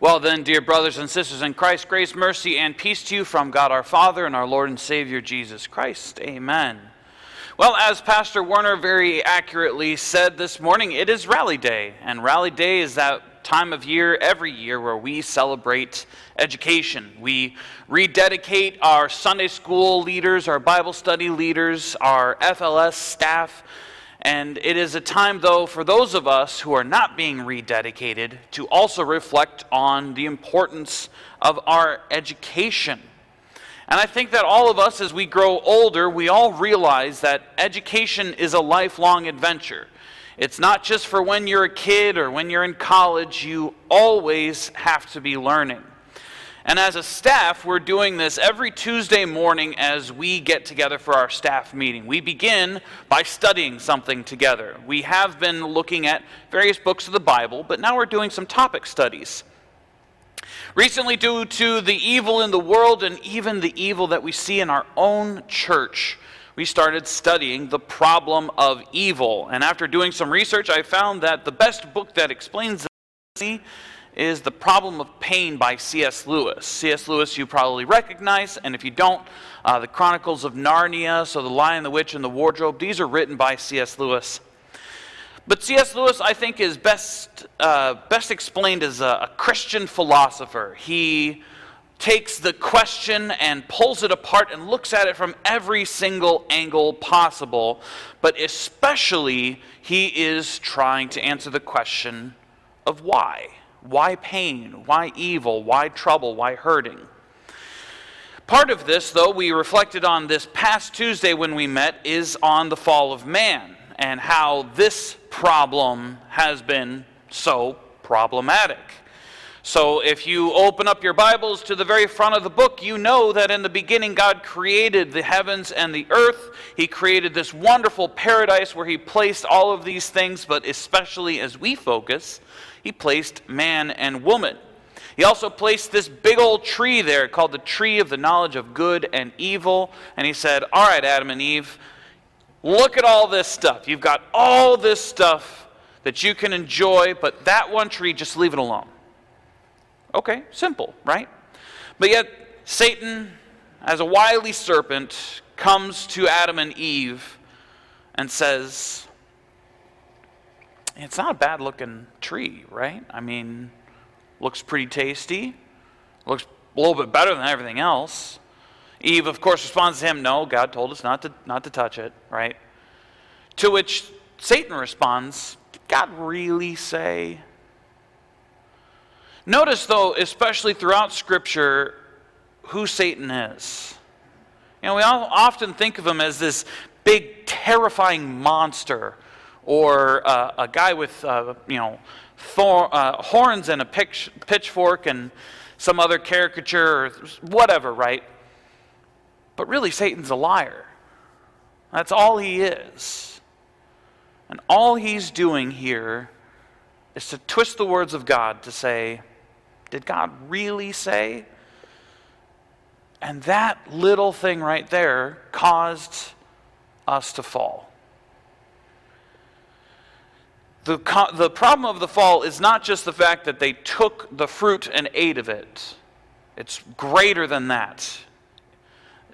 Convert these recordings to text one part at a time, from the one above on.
Well, then, dear brothers and sisters in Christ, grace, mercy, and peace to you from God our Father and our Lord and Savior Jesus Christ. Amen. Well, as Pastor Werner very accurately said this morning, it is Rally Day. And Rally Day is that time of year every year where we celebrate education. We rededicate our Sunday school leaders, our Bible study leaders, our FLS staff and it is a time, though, for those of us who are not being rededicated to also reflect on the importance of our education. And I think that all of us, as we grow older, we all realize that education is a lifelong adventure. It's not just for when you're a kid or when you're in college, you always have to be learning. And as a staff, we're doing this every Tuesday morning as we get together for our staff meeting. We begin by studying something together. We have been looking at various books of the Bible, but now we're doing some topic studies. Recently, due to the evil in the world and even the evil that we see in our own church, we started studying the problem of evil. And after doing some research, I found that the best book that explains this is The Problem of Pain by C.S. Lewis. C.S. Lewis, you probably recognize, and if you don't, uh, The Chronicles of Narnia, so The Lion, the Witch, and the Wardrobe, these are written by C.S. Lewis. But C.S. Lewis, I think, is best, uh, best explained as a, a Christian philosopher. He takes the question and pulls it apart and looks at it from every single angle possible, but especially he is trying to answer the question of why. Why pain? Why evil? Why trouble? Why hurting? Part of this, though, we reflected on this past Tuesday when we met, is on the fall of man and how this problem has been so problematic. So, if you open up your Bibles to the very front of the book, you know that in the beginning God created the heavens and the earth. He created this wonderful paradise where He placed all of these things, but especially as we focus he placed man and woman. He also placed this big old tree there called the tree of the knowledge of good and evil. And he said, All right, Adam and Eve, look at all this stuff. You've got all this stuff that you can enjoy, but that one tree, just leave it alone. Okay, simple, right? But yet, Satan, as a wily serpent, comes to Adam and Eve and says, it's not a bad looking tree, right? I mean, looks pretty tasty, looks a little bit better than everything else. Eve, of course, responds to him, No, God told us not to, not to touch it, right? To which Satan responds, Did God really say? Notice, though, especially throughout Scripture, who Satan is. You know, we all often think of him as this big, terrifying monster or uh, a guy with, uh, you know, thor- uh, horns and a pitch- pitchfork and some other caricature or whatever, right? But really, Satan's a liar. That's all he is. And all he's doing here is to twist the words of God to say, Did God really say? And that little thing right there caused us to fall. The, the problem of the fall is not just the fact that they took the fruit and ate of it, it's greater than that.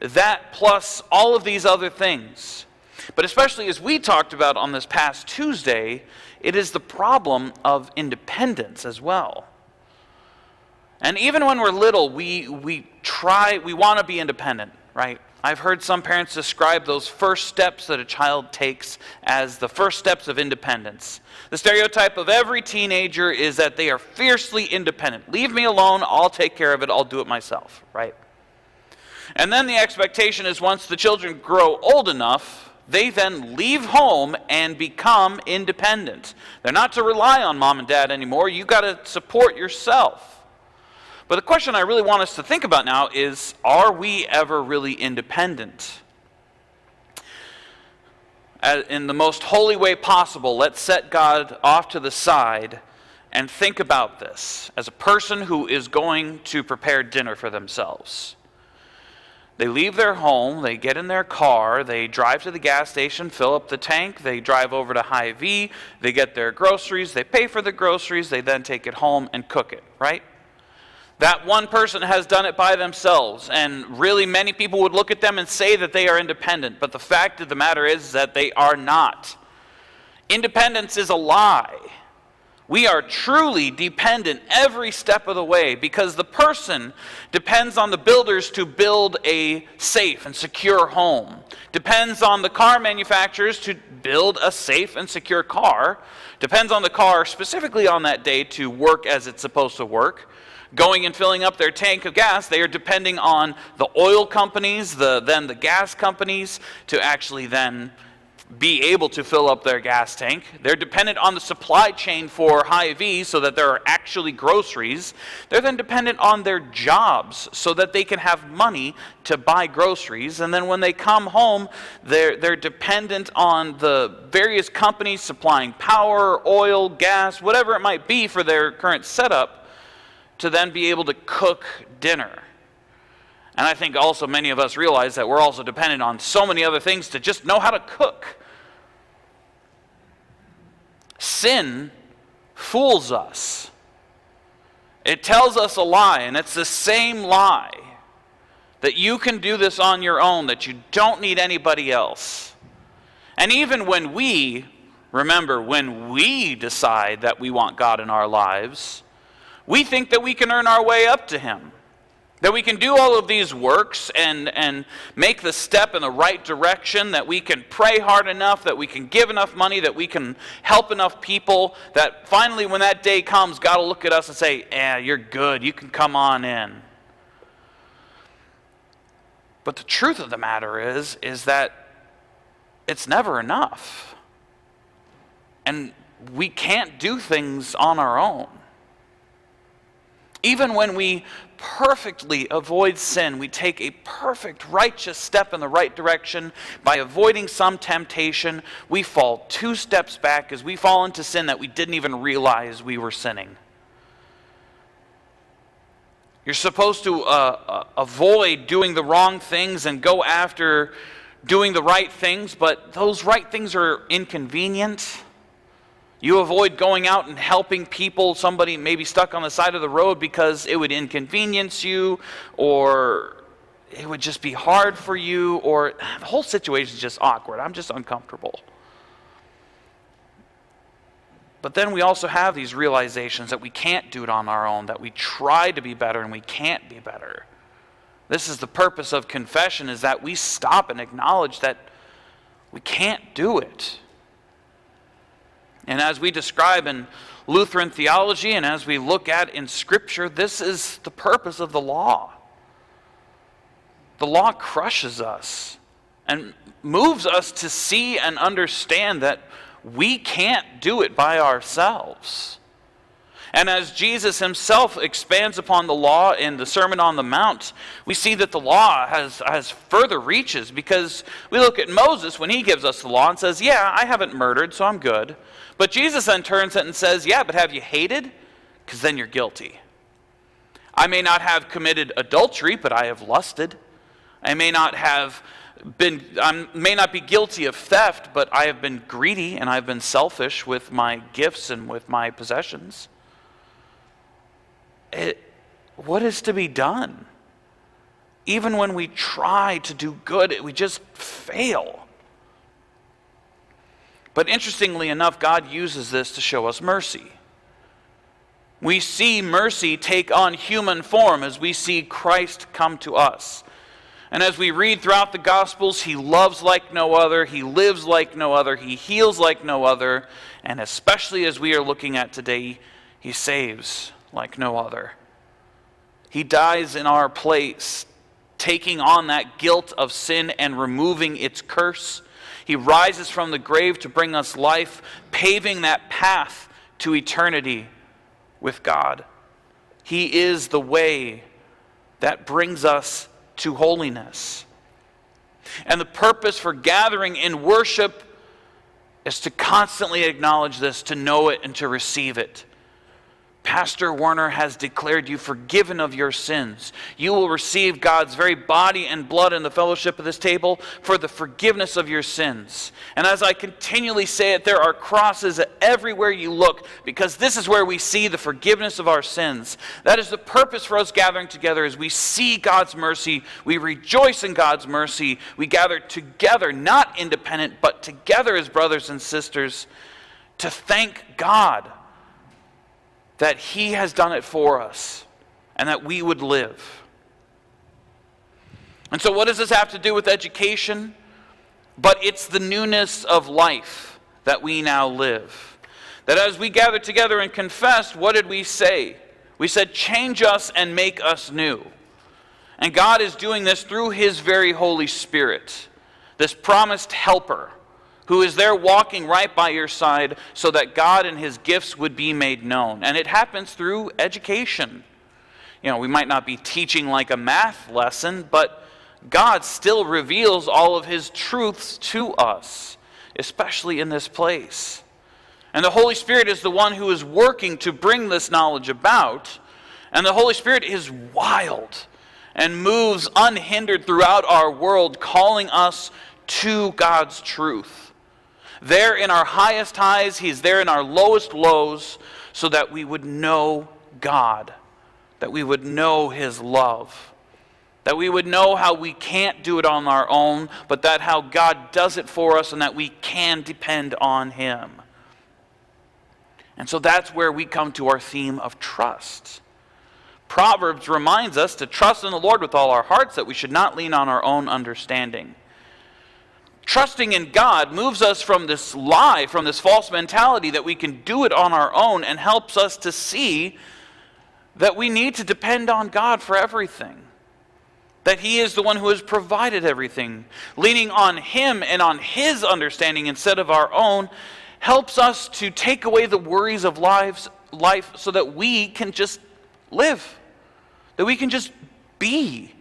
That plus all of these other things. But especially as we talked about on this past Tuesday, it is the problem of independence as well. And even when we're little, we, we try, we want to be independent, right? I've heard some parents describe those first steps that a child takes as the first steps of independence. The stereotype of every teenager is that they are fiercely independent. Leave me alone, I'll take care of it, I'll do it myself, right? And then the expectation is once the children grow old enough, they then leave home and become independent. They're not to rely on mom and dad anymore. You've got to support yourself. But the question I really want us to think about now is are we ever really independent? In the most holy way possible, let's set God off to the side and think about this as a person who is going to prepare dinner for themselves. They leave their home, they get in their car, they drive to the gas station, fill up the tank, they drive over to Hy-Vee, they get their groceries, they pay for the groceries, they then take it home and cook it, right? That one person has done it by themselves, and really many people would look at them and say that they are independent, but the fact of the matter is that they are not. Independence is a lie. We are truly dependent every step of the way because the person depends on the builders to build a safe and secure home, depends on the car manufacturers to build a safe and secure car, depends on the car specifically on that day to work as it's supposed to work. Going and filling up their tank of gas, they are depending on the oil companies, the, then the gas companies, to actually then be able to fill up their gas tank. They're dependent on the supply chain for Hy-Vee so that there are actually groceries. They're then dependent on their jobs so that they can have money to buy groceries. And then when they come home, they're, they're dependent on the various companies supplying power, oil, gas, whatever it might be for their current setup to then be able to cook dinner. And I think also many of us realize that we're also dependent on so many other things to just know how to cook. Sin fools us. It tells us a lie, and it's the same lie that you can do this on your own, that you don't need anybody else. And even when we, remember, when we decide that we want God in our lives, we think that we can earn our way up to Him. That we can do all of these works and, and make the step in the right direction, that we can pray hard enough, that we can give enough money, that we can help enough people, that finally, when that day comes, God will look at us and say, Yeah, you're good. You can come on in. But the truth of the matter is, is that it's never enough. And we can't do things on our own. Even when we perfectly avoid sin, we take a perfect righteous step in the right direction by avoiding some temptation, we fall two steps back as we fall into sin that we didn't even realize we were sinning. You're supposed to uh, uh, avoid doing the wrong things and go after doing the right things, but those right things are inconvenient you avoid going out and helping people, somebody maybe stuck on the side of the road because it would inconvenience you or it would just be hard for you or the whole situation is just awkward. I'm just uncomfortable. But then we also have these realizations that we can't do it on our own, that we try to be better and we can't be better. This is the purpose of confession is that we stop and acknowledge that we can't do it. And as we describe in Lutheran theology and as we look at in Scripture, this is the purpose of the law. The law crushes us and moves us to see and understand that we can't do it by ourselves. And as Jesus himself expands upon the law in the Sermon on the Mount, we see that the law has, has further reaches because we look at Moses when he gives us the law and says, Yeah, I haven't murdered, so I'm good. But Jesus then turns it and says, Yeah, but have you hated? Because then you're guilty. I may not have committed adultery, but I have lusted. I may not have been I may not be guilty of theft, but I have been greedy and I've been selfish with my gifts and with my possessions. It, what is to be done? Even when we try to do good, we just fail. But interestingly enough, God uses this to show us mercy. We see mercy take on human form as we see Christ come to us. And as we read throughout the Gospels, he loves like no other, he lives like no other, he heals like no other, and especially as we are looking at today, he saves like no other. He dies in our place, taking on that guilt of sin and removing its curse he rises from the grave to bring us life, paving that path to eternity with God. He is the way that brings us to holiness. And the purpose for gathering in worship is to constantly acknowledge this, to know it, and to receive it. Pastor Werner has declared you forgiven of your sins. You will receive God's very body and blood in the fellowship of this table for the forgiveness of your sins. And as I continually say it, there are crosses everywhere you look because this is where we see the forgiveness of our sins. That is the purpose for us gathering together as we see God's mercy. We rejoice in God's mercy. We gather together, not independent, but together as brothers and sisters to thank God that He has done it for us and that we would live. And so, what does this have to do with education? But it's the newness of life that we now live. That as we gather together and confess, what did we say? We said, Change us and make us new. And God is doing this through His very Holy Spirit, this promised helper who is there walking right by your side so that God and his gifts would be made known. And it happens through education. You know, we might not be teaching like a math lesson, but God still reveals all of his truths to us, especially in this place. And the Holy Spirit is the one who is working to bring this knowledge about. And the Holy Spirit is wild and moves unhindered throughout our world, calling us to God's truth there in our highest highs, He's there in our lowest lows, so that we would know God, that we would know His love, that we would know how we can't do it on our own, but that how God does it for us and that we can depend on Him. And so that's where we come to our theme of trust. Proverbs reminds us to trust in the Lord with all our hearts, that we should not lean on our own understanding. Trusting in God moves us from this lie, from this false mentality that we can do it on our own, and helps us to see that we need to depend on God for everything. That He is the one who has provided everything. Leaning on Him and on His understanding instead of our own helps us to take away the worries of lives, life so that we can just live, that we can just be.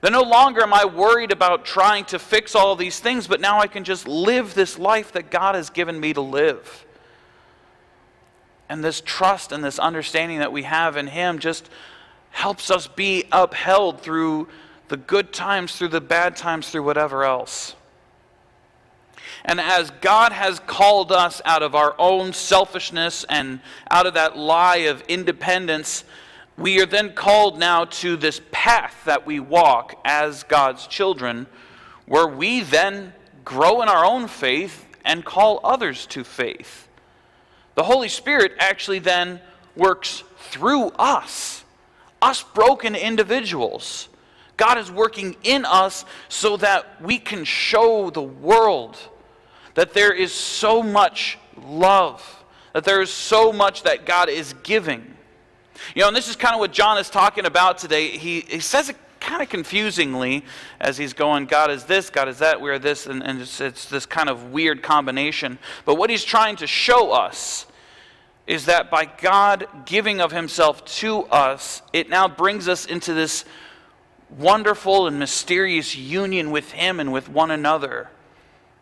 That no longer am I worried about trying to fix all these things, but now I can just live this life that God has given me to live. And this trust and this understanding that we have in Him just helps us be upheld through the good times, through the bad times, through whatever else. And as God has called us out of our own selfishness and out of that lie of independence, we are then called now to this path that we walk as God's children, where we then grow in our own faith and call others to faith. The Holy Spirit actually then works through us, us broken individuals. God is working in us so that we can show the world that there is so much love, that there is so much that God is giving. You know, and this is kind of what John is talking about today. He, he says it kind of confusingly as he's going, God is this, God is that, we are this, and, and it's, it's this kind of weird combination. But what he's trying to show us is that by God giving of himself to us, it now brings us into this wonderful and mysterious union with him and with one another.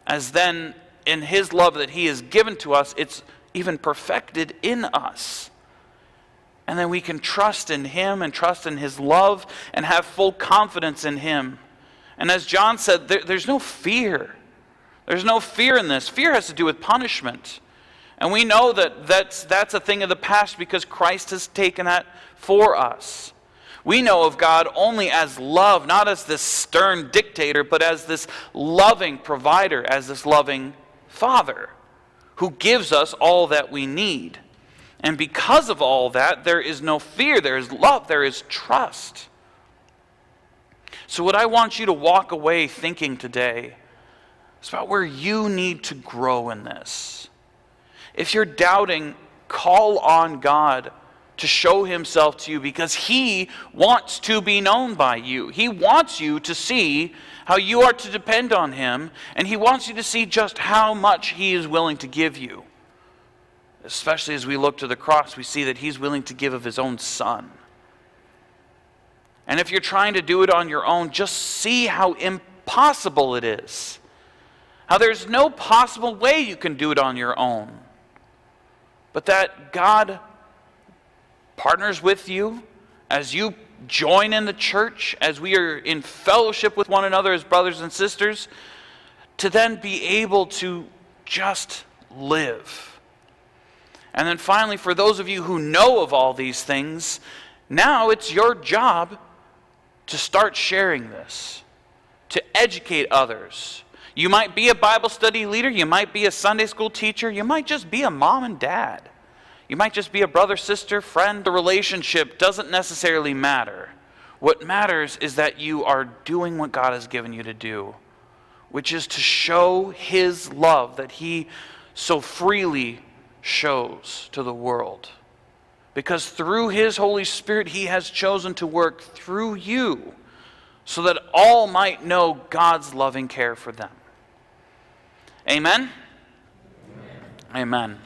As then, in his love that he has given to us, it's even perfected in us. And then we can trust in Him and trust in His love and have full confidence in Him. And as John said, there, there's no fear. There's no fear in this. Fear has to do with punishment. And we know that that's, that's a thing of the past because Christ has taken that for us. We know of God only as love, not as this stern dictator, but as this loving provider, as this loving Father who gives us all that we need. And because of all that, there is no fear, there is love, there is trust. So, what I want you to walk away thinking today is about where you need to grow in this. If you're doubting, call on God to show himself to you because he wants to be known by you. He wants you to see how you are to depend on him, and he wants you to see just how much he is willing to give you especially as we look to the cross, we see that He's willing to give of His own Son. And if you're trying to do it on your own, just see how impossible it is. How there's no possible way you can do it on your own. But that God partners with you, as you join in the church, as we are in fellowship with one another as brothers and sisters, to then be able to just live. And then finally, for those of you who know of all these things, now it's your job to start sharing this, to educate others. You might be a Bible study leader, you might be a Sunday school teacher, you might just be a mom and dad. You might just be a brother, sister, friend. The relationship doesn't necessarily matter. What matters is that you are doing what God has given you to do, which is to show His love that He so freely shows to the world. Because through His Holy Spirit, He has chosen to work through you so that all might know God's loving care for them. Amen? Amen. Amen.